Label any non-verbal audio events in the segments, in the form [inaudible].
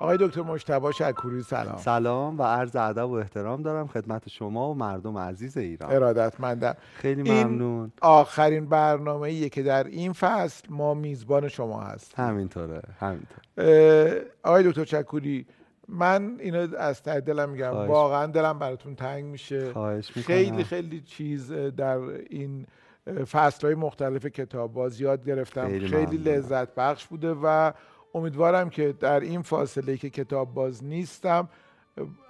آقای دکتر مشتبا شکوری سلام. سلام و عرض ادب و احترام دارم خدمت شما و مردم عزیز ایران. ارادتمندم. خیلی ممنون. آخرین برنامه ایه که در این فصل ما میزبان شما هست همینطوره همینطور آقای دکتر چکوری من اینو از ته دلم میگم. واقعا دلم براتون تنگ میشه. خواهش خیلی خیلی چیز در این فصل های مختلف کتاب باز یاد گرفتم. خیلی, خیلی لذت بخش بوده و امیدوارم که در این فاصله که کتاب باز نیستم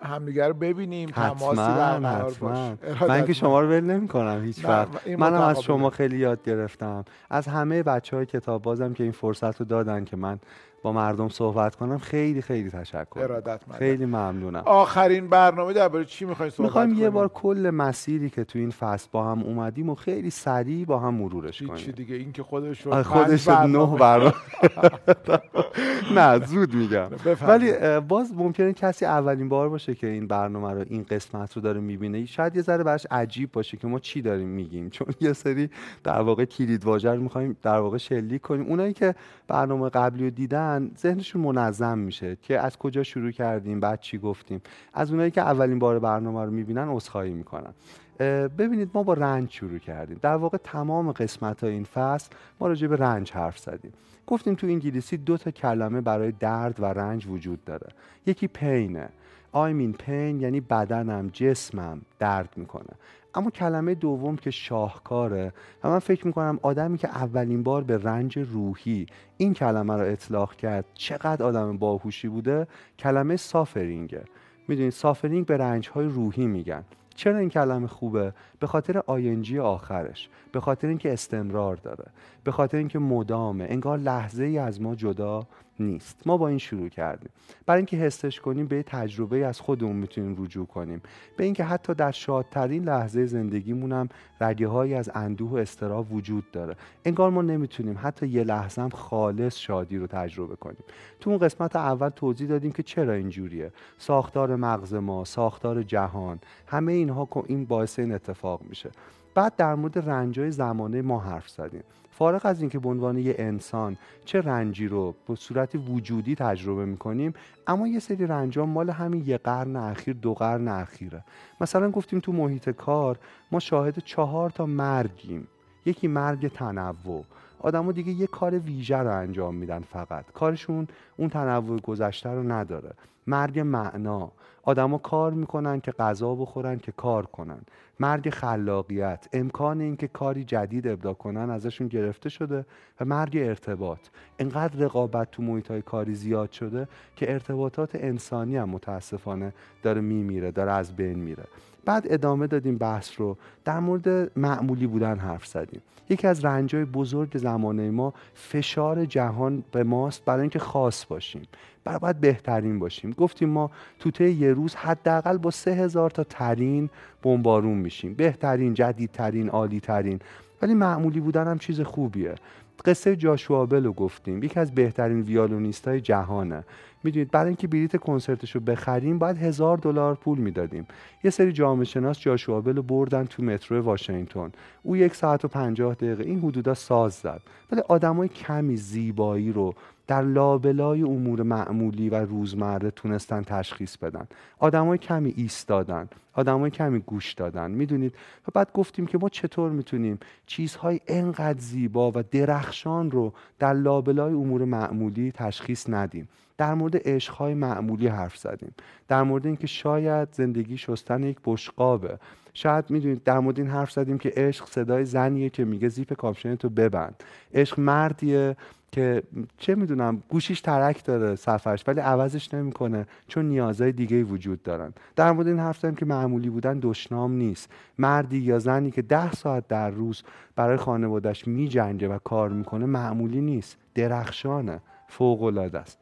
همدیگر رو ببینیم تماسی برقرار باشه. من که شما رو ول نمی کنم هیچ وقت. منم از شما خیلی یاد گرفتم. از همه بچه های کتاب بازم که این فرصت رو دادن که من با مردم صحبت کنم. خیلی خیلی تشکر. ارادت خیلی ممنونم. آخرین برنامه درباره چی می‌خواین صحبت می‌خوایم یه بار کل مسیری که تو این فصل با هم اومدیم و خیلی سریع با هم مرورش کنیم. چی دیگه. این که خودش رو خودش نه برنامه. [laughs] نه زود میگم. ولی باز ممکنه کسی اولین بار باشه که این برنامه رو این قسمت رو داره می‌بینه. شاید یه ذره براش عجیب باشه که ما چی داریم میگیم. [laughs] چون یه سری در واقع کلید واژه رو می‌خوایم در واقع شلیک کنیم. اونایی که برنامه قبلی رو دیدن ذهنشون منظم میشه که از کجا شروع کردیم بعد چی گفتیم. از اونایی که اولین بار برنامه رو می‌بینن عذرخواهی می‌کنن. ببینید ما با رنج شروع کردیم. در واقع تمام قسمت های این فصل ما راجع به رنج حرف زدیم. گفتیم تو انگلیسی دو تا کلمه برای درد و رنج وجود داره. یکی پینه. I mean pain یعنی بدنم جسمم درد می‌کنه. اما کلمه دوم که شاهکاره و من فکر می‌کنم آدمی که اولین بار به رنج روحی این کلمه رو اطلاق کرد چقدر آدم باهوشی بوده؟ کلمه سافرینگه می‌دونید سافرینگ به رنج های روحی میگن. چرا این کلمه خوبه؟ به خاطر آینجی آخرش. به خاطر اینکه استمرار داره. به خاطر اینکه مدامه. انگار لحظه ای از ما جدا نیست. ما با این شروع کردیم. برای اینکه حسش کنیم به تجربه از خودمون می‌تونیم رجوع کنیم. به اینکه حتی در شادترین لحظه زندگیمون هم هایی از اندوه و استراب وجود داره. انگار ما نمی‌تونیم حتی یه لحظه هم خالص شادی رو تجربه کنیم. تو اون قسمت اول توضیح دادیم که چرا اینجوریه ساختار مغز ما ساختار جهان همه اینها این باعث این اتفاق میشه. بعد در مورد رنجای زمانه ما حرف زدیم. فارغ از اینکه به عنوان یه انسان چه رنجی رو به صورت وجودی تجربه می‌کنیم اما یه سری رنجام مال همین یه قرن اخیر دو قرن اخیره. مثلا گفتیم تو محیط کار ما شاهد چهار تا مرگیم. یکی مرگ تنوع. آدما دیگه یه کار ویژه رو انجام میدن فقط. کارشون اون تنوع گذشته رو نداره. مرگ معنا. آدما کار می‌کنن که غذا بخورن که کار کنن. مرگ خلاقیت. امکان اینکه کاری جدید ابدا کنن ازشون گرفته شده و مرگ ارتباط. انقدر رقابت تو محیط های کاری زیاد شده که ارتباطات انسانی هم متاسفانه داره میمیره داره از بین میره. بعد ادامه دادیم بحث رو. در مورد معمولی بودن حرف زدیم. یکی از رنجای بزرگ زمانه ما فشار جهان به ماست برای اینکه خاص باشیم. باید بهترین باشیم. گفتیم ما تو یه روز حداقل با سه هزار تا ترین بمبارون میشیم. بهترین جدیدترین عالیترین. ولی معمولی بودن هم چیز خوبیه. قصه جاشوابل رو گفتیم. یکی از بهترین ویالونیست های جهانه. می‌دونید برای اینکه بلیت کنسرتش رو بخریم باید هزار دلار پول می‌دادیم. یه سری جامعه شناس جاشوابل رو بردن تو مترو واشنگتن. او یک ساعت و پنجاه دقیقه این حدودا ساز زد. ولی آدمای کمی زیبایی رو در لابلای امور معمولی و روزمره تونستن تشخیص بدن. آدمای کمی ایستادن آدمای کمی گوش دادن می‌دونید؟ و بعد گفتیم که ما چطور می‌تونیم چیزهای انقدر زیبا و درخشان رو در لابلای امور معمولی تشخیص ندیم. در مورد عشقهای معمولی حرف زدیم. در مورد اینکه شاید زندگی شستن یک بشقابه. شاید می‌دونید در مورد این حرف زدیم که عشق صدای زنیه که میگه زیپ کاپشنتو ببند. عشق مردیه که چه می‌دونم گوشیش ترک داره سفرش ولی عوضش نمی‌کنه چون نیازهای دیگه وجود دارن. در مورد این حرف که معمولی بودن دشنام نیست. مردی یا زنی که ده ساعت در روز برای خانوادش میجنگه و کار می‌کنه معمولی نیست. درخشانه. فوق العاده است.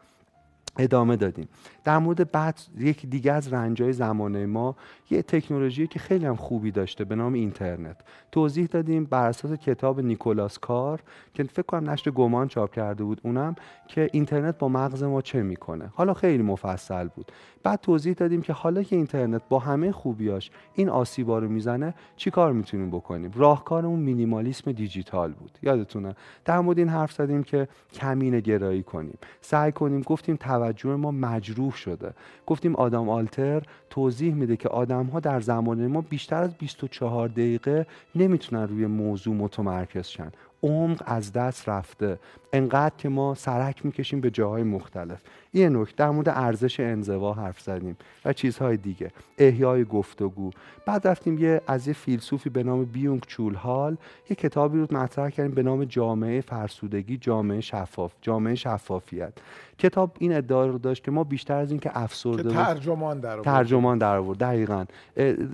ادامه دادیم. در مورد بعد یک دیگه از رنجای زمانه ما یه تکنولوژی که خیلی هم خوبی داشته به نام اینترنت. توضیح دادیم بر اساس کتاب نیکولاس کار که فکر کنم نشر گمان چاپ کرده بود اونم که اینترنت با مغز ما چه می‌کنه. حالا خیلی مفصل بود. بعد توضیح دادیم که حالا که اینترنت با همه خوبیاش این آسیبا رو می‌زنه چی کار می‌تونیم بکنیم؟ راهکارمون مینیمالیسم دیجیتال بود. یادتونه؟ در مورد این حرف زدیم که کمین گرایی کنیم. سعی کنیم گفتیم توجه ما مجروح شده. گفتیم آدم آلتر توضیح میده که آدم ها در زمان ما بیشتر از 24 دقیقه نمی‌تونن روی موضوع متمرکز شن. عمق از دست رفته. انقدر که ما سرک می‌کشیم به جاهای مختلف. یه نکته در مورد ارزش انزوا حرف زدیم و چیزهای دیگه. احیای گفتگو. بعد رفتیم یه از یه فیلسوفی به نام بیونگ چولهال. یه کتابی رو مطرح کردیم به نام جامعه فرسودگی جامعه شفاف جامعه شفافیت. کتاب این ادعا رو داشت که ما بیشتر از اینکه افسرده ترجمان در ترجمان در آورد دقیقاً.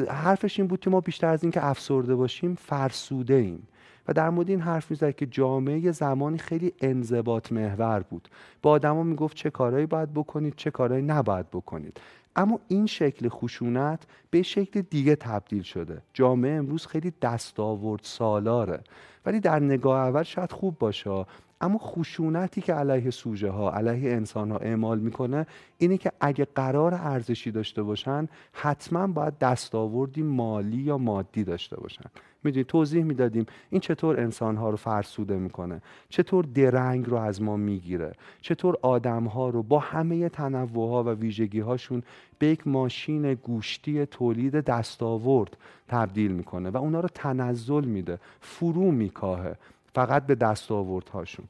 حرفش این بود که ما بیشتر از اینکه افسرده باشیم فرسوده ایم. و در مورد این حرف می‌زد که جامعه زمانی خیلی انضباط محور بود. با آدما می‌گفت چه کارهایی باید بکنید چه کارهایی نباید بکنید. اما این شکل خشونت به شکل دیگه تبدیل شده. جامعه امروز خیلی دستاورد سالاره ولی در نگاه اول شاید خوب باشه. اما خشونتی که علیه سوژه ها علیه انسان ها اعمال می‌کنه اینه که اگه قرار ارزشی داشته باشن حتما باید دستاوردی مالی یا مادی داشته باشن. می‌دونید توضیح می‌دادیم این چطور انسانها رو فرسوده می‌کنه چطور درنگ رو از ما می‌گیره چطور آدمها رو با همه تنوعها و ویژگی هاشون به یک ماشین گوشتی تولید دستاورد تبدیل می‌کنه و اونا رو تنزل میده فرو میکاهه. فقط به دستاوردهاشون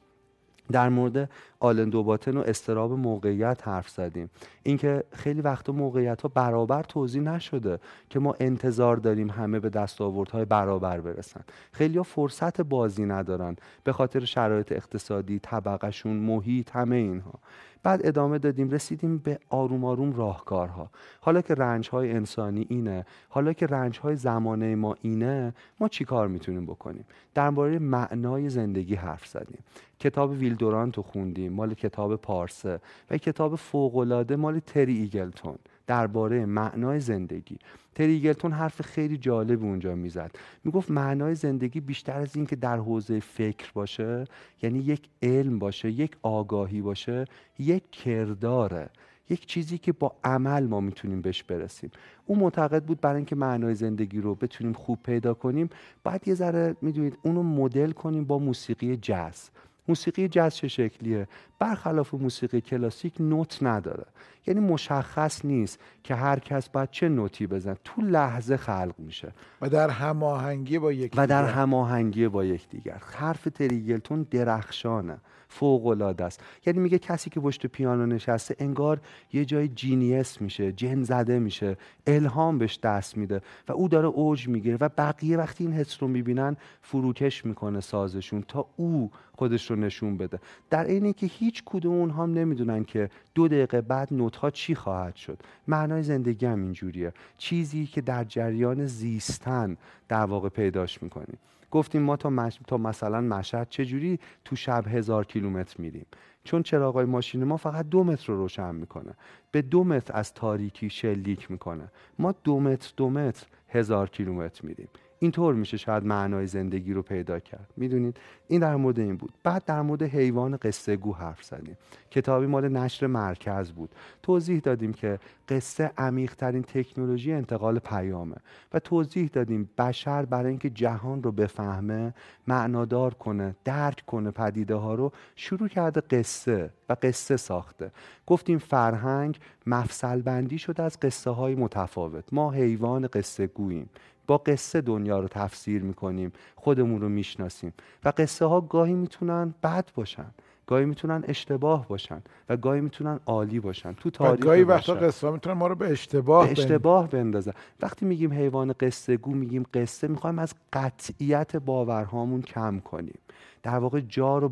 در مورد آلن دوباتن و استراب موقعیت حرف زدیم. اینکه خیلی وقتا موقعیت ها برابر توضیح نشده که ما انتظار داریم همه به دستاوردهای برابر برسن. خیلی ها فرصت بازی ندارن به خاطر شرایط اقتصادی طبقشون محیط همه اینها. بعد ادامه دادیم رسیدیم به آروم آروم راهکارها. حالا که رنج های انسانی اینه حالا که رنج های زمانه ما اینه ما چیکار می‌تونیم بکنیم؟ درباره معنای زندگی حرف زدیم. کتاب ویلدورانت رو خوندیم مال کتاب پارسه و کتاب فوقالعاده مال تری ایگلتون. درباره معنای زندگی. تریگلتون حرف خیلی جالب اونجا می‌زد. می‌گفت معنای زندگی بیشتر از این که در حوزه فکر باشه یعنی یک علم باشه یک آگاهی باشه یک کرداره یک چیزی که با عمل ما می‌تونیم بهش برسیم. او معتقد بود برای اینکه معنای زندگی رو بتونیم خوب پیدا کنیم باید یه ذره می‌دونید اونو مدل کنیم با موسیقی جاز. موسیقی جاز چه شکلیه؟ برخلاف موسیقی کلاسیک نوت نداره. یعنی مشخص نیست که هر کس باید چه نوتی بزن. تو لحظه خلق میشه. و در هماهنگی با یک و در هماهنگی با یکدیگر. حرف تریگلتون درخشانه. فوق العاده است. یعنی میگه کسی که پشت پیانو نشسته انگار یه جای جینیس میشه جن زده میشه الهام بهش دست میده و او داره اوج می‌گیره و بقیه وقتی این حس رو می‌بینن فروکش می‌کنه سازشون تا او خودش رو نشون بده. در اینه که هیچ کدوم اونها هم نمی‌دونن که دو دقیقه بعد نوت ها چی خواهد شد. معنای زندگی هم اینجوریه. چیزی که در جریان زیستن در واقع پیداش می‌کنیم گفتیم ما تا, مش... تا مثلا مشهد چجوری تو شب هزار کیلومتر میریم؟ چون چراغای ماشین ما فقط دو متر رو روشن می‌کنه. به دو متر از تاریکی شلیک می‌کنه. ما دو متر دو متر هزار کیلومتر میریم. اینطور میشه شاید معنای زندگی رو پیدا کرد. می‌دونید؟ این در مورد این بود. بعد در مورد حیوان قصه گو حرف زدیم. کتابی مال نشر مرکز بود. توضیح دادیم که قصه عمیقترین تکنولوژی انتقال پیامه و توضیح دادیم بشر برای اینکه جهان رو بفهمه معنادار کنه درک کنه پدیده ها رو شروع کرده قصه و قصه ساخته. گفتیم فرهنگ مفصل بندی شده از قصه های متفاوت. ما حیوان قصه گوییم. با قصه دنیا رو تفسیر می‌کنیم خودمون رو می‌شناسیم. و قصه ها گاهی می‌تونن بد باشن گاهی می‌تونن اشتباه باشن و گاهی می‌تونن عالی باشن. تو تاریخ گاهی وقتا قصه می‌تونن ما رو به اشتباه به اشتباه بندازن. وقتی میگیم حیوان قصه گو میگیم قصه می‌خوایم از قطعیت باورهامون کم کنیم. در واقع جا رو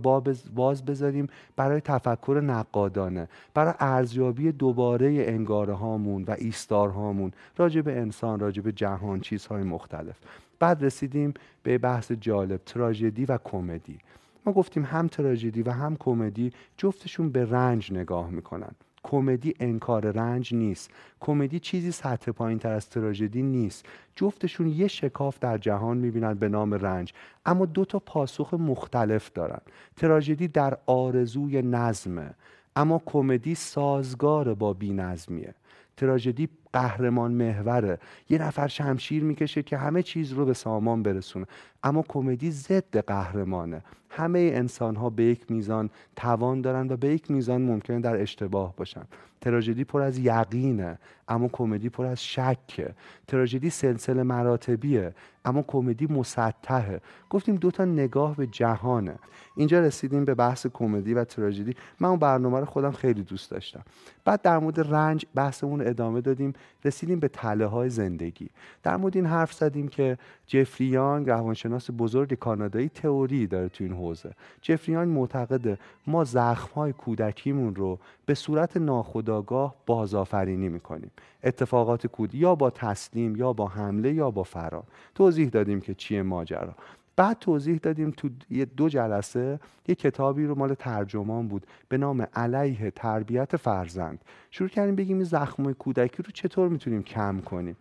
باز بذاریم برای تفکر نقادانه برای ارزیابی دوباره انگاره هامون و ایستارهامون راجع به انسان راجع به جهان چیزهای مختلف. بعد رسیدیم به بحث جالب تراژدی و کمدی. ما گفتیم هم تراژدی و هم کمدی جفتشون به رنج نگاه می‌کنن. کمدی انکار رنج نیست. کمدی چیزی سطح پایین تر از تراژدی نیست. جفتشون یه شکاف در جهان می‌بینن به نام رنج. اما دو تا پاسخ مختلف دارن. تراژدی در آرزوی نظمه اما کمدی سازگار با بینظمیه. تراژدی قهرمان محوره. یه نفر شمشیر می‌کشه که همه چیز رو به سامان برسونه. اما کمدی ضد قهرمانه. همه انسان ها به یک میزان توان دارن و به یک میزان ممکنه در اشتباه باشن. تراژدی پر از یقینه اما کمدی پر از شکه. تراژدی سلسله مراتبیه اما کمدی مسطحه. گفتیم دو تا نگاه به جهانه. اینجا رسیدیم به بحث کمدی و تراژدی. من اون برنامه رو خودم خیلی دوست داشتم. بعد در مورد رنج بحثمون ادامه دادیم. رسیدیم به تله های زندگی. در مورد این حرف زدیم که جفری یانگ روانشناس بزرگ کانادایی تئوری داره تو این حوزه. جفری یانگ معتقده ما زخم های کودکیمون رو به صورت ناخودآگاه بازآفرینی می‌کنیم. اتفاقات کودی یا با تسلیم یا با حمله یا با فرار. توضیح دادیم که چیه ماجرا. بعد توضیح دادیم تو یه دو جلسه یه کتابی رو مال ترجمان بود به نام علیه تربیت فرزند. شروع کردیم بگیم این زخم کودکی رو چطور می‌تونیم کم کنیم.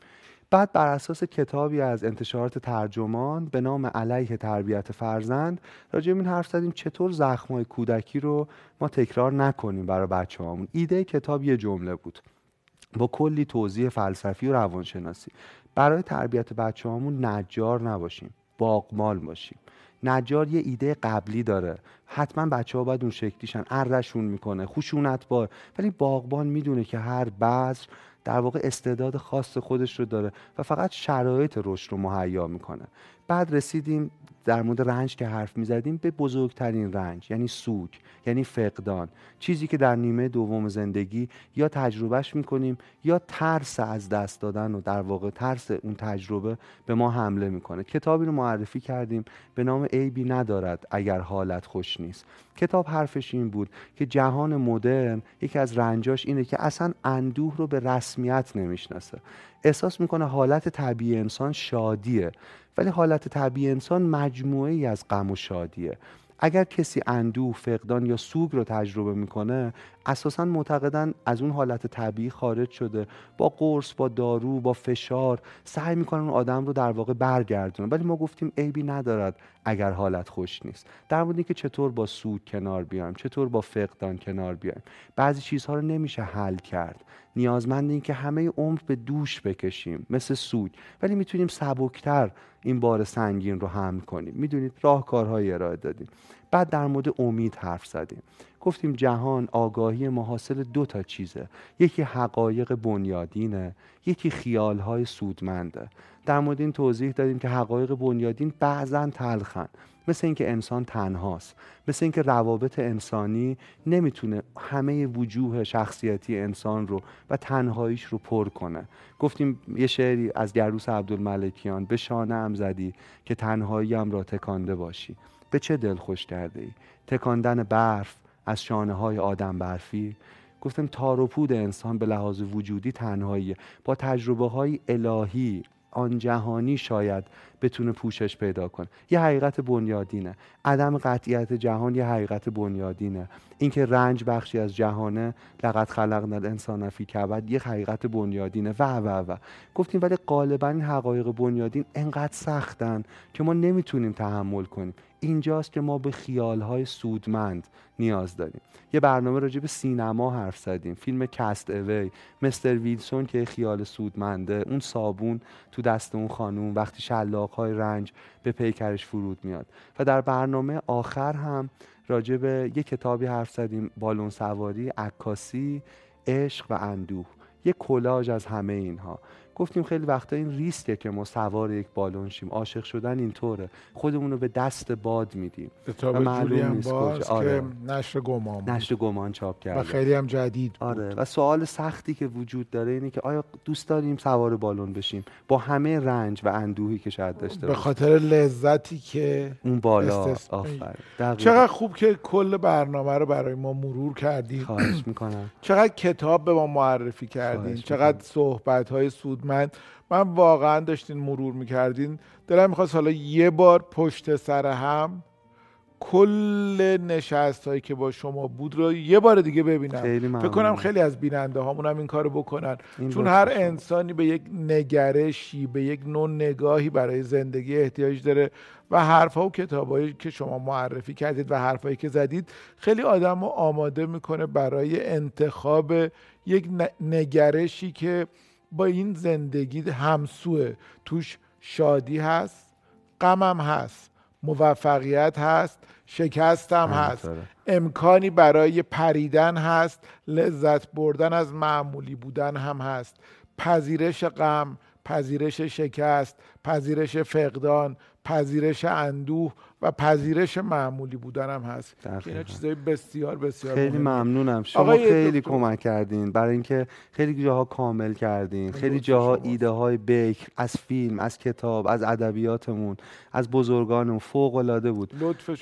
بعد بر اساس کتابی از انتشارات ترجمان به نام علیه تربیت فرزند راجع این حرف زدیم چطور زخمای کودکی رو ما تکرار نکنیم برای بچه هامون. ایده کتاب یه جمله بود. با کلی توضیح فلسفی و روانشناسی. برای تربیت بچه هامون نجار نباشیم. باغمال باشیم. نجار یه ایده قبلی داره. حتما بچه ها باید اون شکلیشن. ارشون می‌کنه. خشونت بار. ولی باغبان می‌دونه که هر بذر در واقع استعداد خاص خودش رو داره و فقط شرایط رشد رو مهیا می‌کنه. بعد رسیدیم در مورد رنج که حرف می‌زدیم به بزرگترین رنج یعنی سوگ یعنی فقدان. چیزی که در نیمه دوم زندگی یا تجربهش می‌کنیم یا ترس از دست دادن و در واقع ترس اون تجربه به ما حمله می‌کنه. کتابی رو معرفی کردیم به نام عیبی ندارد اگر حالت خوش نیست. کتاب حرفش این بود که جهان مدرن یکی از رنجاش اینه که اصلا اندوه رو به رسمیت نمی‌شناسه. احساس می‌کنه حالت طبیعی انسان شادیه. ولی حالت طبیعی انسان مجموعه ای از غم و شادیه. اگر کسی اندوه فقدان یا سوگ رو تجربه می‌کنه اساسا معتقدن از اون حالت طبیعی خارج شده. با قرص با دارو با فشار سعی می‌کنن اون آدم رو در واقع برگردونه ولی ما گفتیم عیبی ندارد اگر حالت خوش نیست. در مورد که چطور با سوگ کنار بیایم چطور با فقدان کنار بیایم. بعضی چیزها رو نمیشه حل کرد. نیازمند این که همه عمر به دوش بکشیم مثل سوگ. ولی می‌تونیم سبکتر این بار سنگین رو حمل کنیم. می‌دونید راهکارهایی ارائه دادیم. بعد در مورد امید حرف زدیم. گفتیم جهان آگاهی ما حاصل دو تا چیزه. یکی حقایق بنیادینه یکی خیالهای سودمنده. در مورد این توضیح دادیم که حقایق بنیادین بعضا تلخن. مثل اینکه انسان تنهاست. مثل اینکه روابط انسانی نمی‌تونه همه وجوه شخصیتی انسان رو و تنهاییش رو پر کنه. گفتیم یه شعری از گروس عبدالملکیان به شانه هم زدی که تنهاییم را تکانده باشی. به چه دل خوش کرده ای تکاندن برف از شانه های آدم برفی؟ گفتم تار و پود انسان به لحاظ وجودی تنهاییه با تجربه های الهی آن جهانی شاید بتونه پوشش پیدا کنه. یه حقیقت بنیادینه. عدم قطعیت جهان یه حقیقت بنیادینه. اینکه رنج بخشی از جهانه لقد خلقنا الانسان فی کبد یه حقیقت بنیادینه. و و و. گفتیم ولی غالبا این حقایق بنیادین انقدر سختن که ما نمی‌تونیم تحمل کنیم. اینجاست که ما به خیالهای سودمند نیاز داریم. یه برنامه راجع به سینما حرف زدیم. فیلم Cast Away Mister ویلسون که خیال سودمنده اون صابون تو دست اون خانوم وقتی شلاق های رنج به پیکرش فرود میاد. و در برنامه آخر هم راجع به یه کتابی حرف زدیم بالون سواری عکاسی عشق و اندوه. یه کلاژ از همه اینها. گفتیم خیلی وقتا این ریسکه که ما سوار یک بالون شیم. عاشق شدن اینطوره. خودمون رو به دست باد میدیم. و معلوم نیست باز که آره. نشر گمان نشر گمان چاپ کرده. و خیلی هم جدید بود. آره. و سوال سختی که وجود داره اینه که آیا دوست داریم سوار بالون بشیم؟ با همه رنج و اندوهی که شاید داشته به خاطر لذتی که اون بالا. چقدر خوب که کل برنامه رو برای ما مرور کردید. خواهش می‌کنم. [clears throat] چقدر کتاب به ما معرفی کردین چقدر صحبت های سود من. من واقعا داشتین مرور می‌کردین. دلم می‌خواست حالا یه بار پشت سر هم کل نشست هایی که با شما بود رو یه بار دیگه ببینم. فکر کنم خیلی از بیننده هامون هم این کارو بکنن. چون هر انسانی به یک نگرشی به یک نوع نگاهی برای زندگی احتیاج داره و حرفها و کتابایی که شما معرفی کردید و حرفایی که زدید خیلی آدم رو آماده می‌کنه برای انتخاب یک نگرشی که با این زندگی همسوه. توش شادی هست غمم هست موفقیت هست شکستم هست. امکانی برای پریدن هست لذت بردن از معمولی بودن هم هست. پذیرش غم پذیرش شکست پذیرش فقدان پذیرش اندوه و پذیرش معمولی بودن هم هست. اینا چیزای بسیار بسیار خیلی ممنونم. شما خیلی کمک کردین. برای اینکه خیلی جاها کامل کردین. خیلی جاها ایده های بکر از فیلم از کتاب از ادبیاتمون از بزرگانمون فوق العاده بود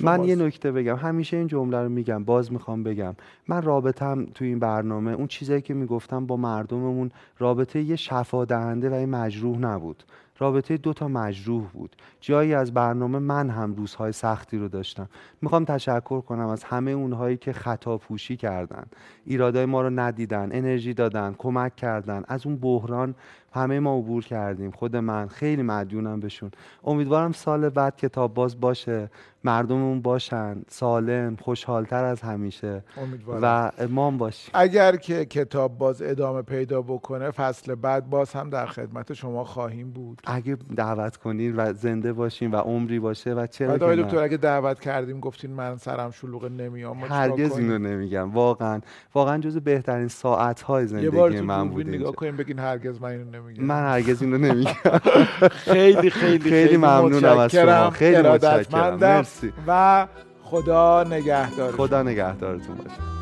من یه نکته بگم. همیشه این جمله رو میگم. باز می‌خوام بگم. من رابطم تو این برنامه اون چیزایی که می‌گفتم با مردممون رابطه یه شفا دهنده و یه مجروح نبود. رابطه دو تا مجروح بود. جایی از برنامه من هم روزهای سختی رو داشتم. می‌خوام تشکر کنم از همه اونهایی که خطا پوشی کردن. ایرادای ما رو ندیدن انرژی دادن کمک کردن. از اون بحران همه ما عبور کردیم. خود من. خیلی مدیونم بهشون. امیدوارم سال بعد کتاب باز باشه. مردممون باشن. سالم خوشحالتر از همیشه. امیدوارم. و امام باشیم. اگر که کتاب باز ادامه پیدا بکنه فصل بعد باز هم در خدمت شما خواهیم بود. اگه دعوت کنین و زنده باشین و عمری باشه و چرا بعد دکتر اگه دعوت کردیم گفتین من سرم شلوغ نمیام هرگز اینو نمیگم. واقعا. واقعا جز بهترین ساعت های زندگی من بود نگاه کنیم بگین هرگز من اینو نمیگم من هرگز اینو نمیگم. [laughs] خیلی خیلی خیلی ممنونم از شما. خیلی متشکرم. مرسی. و خدا نگهدار. خدا نگهدارتون باشه.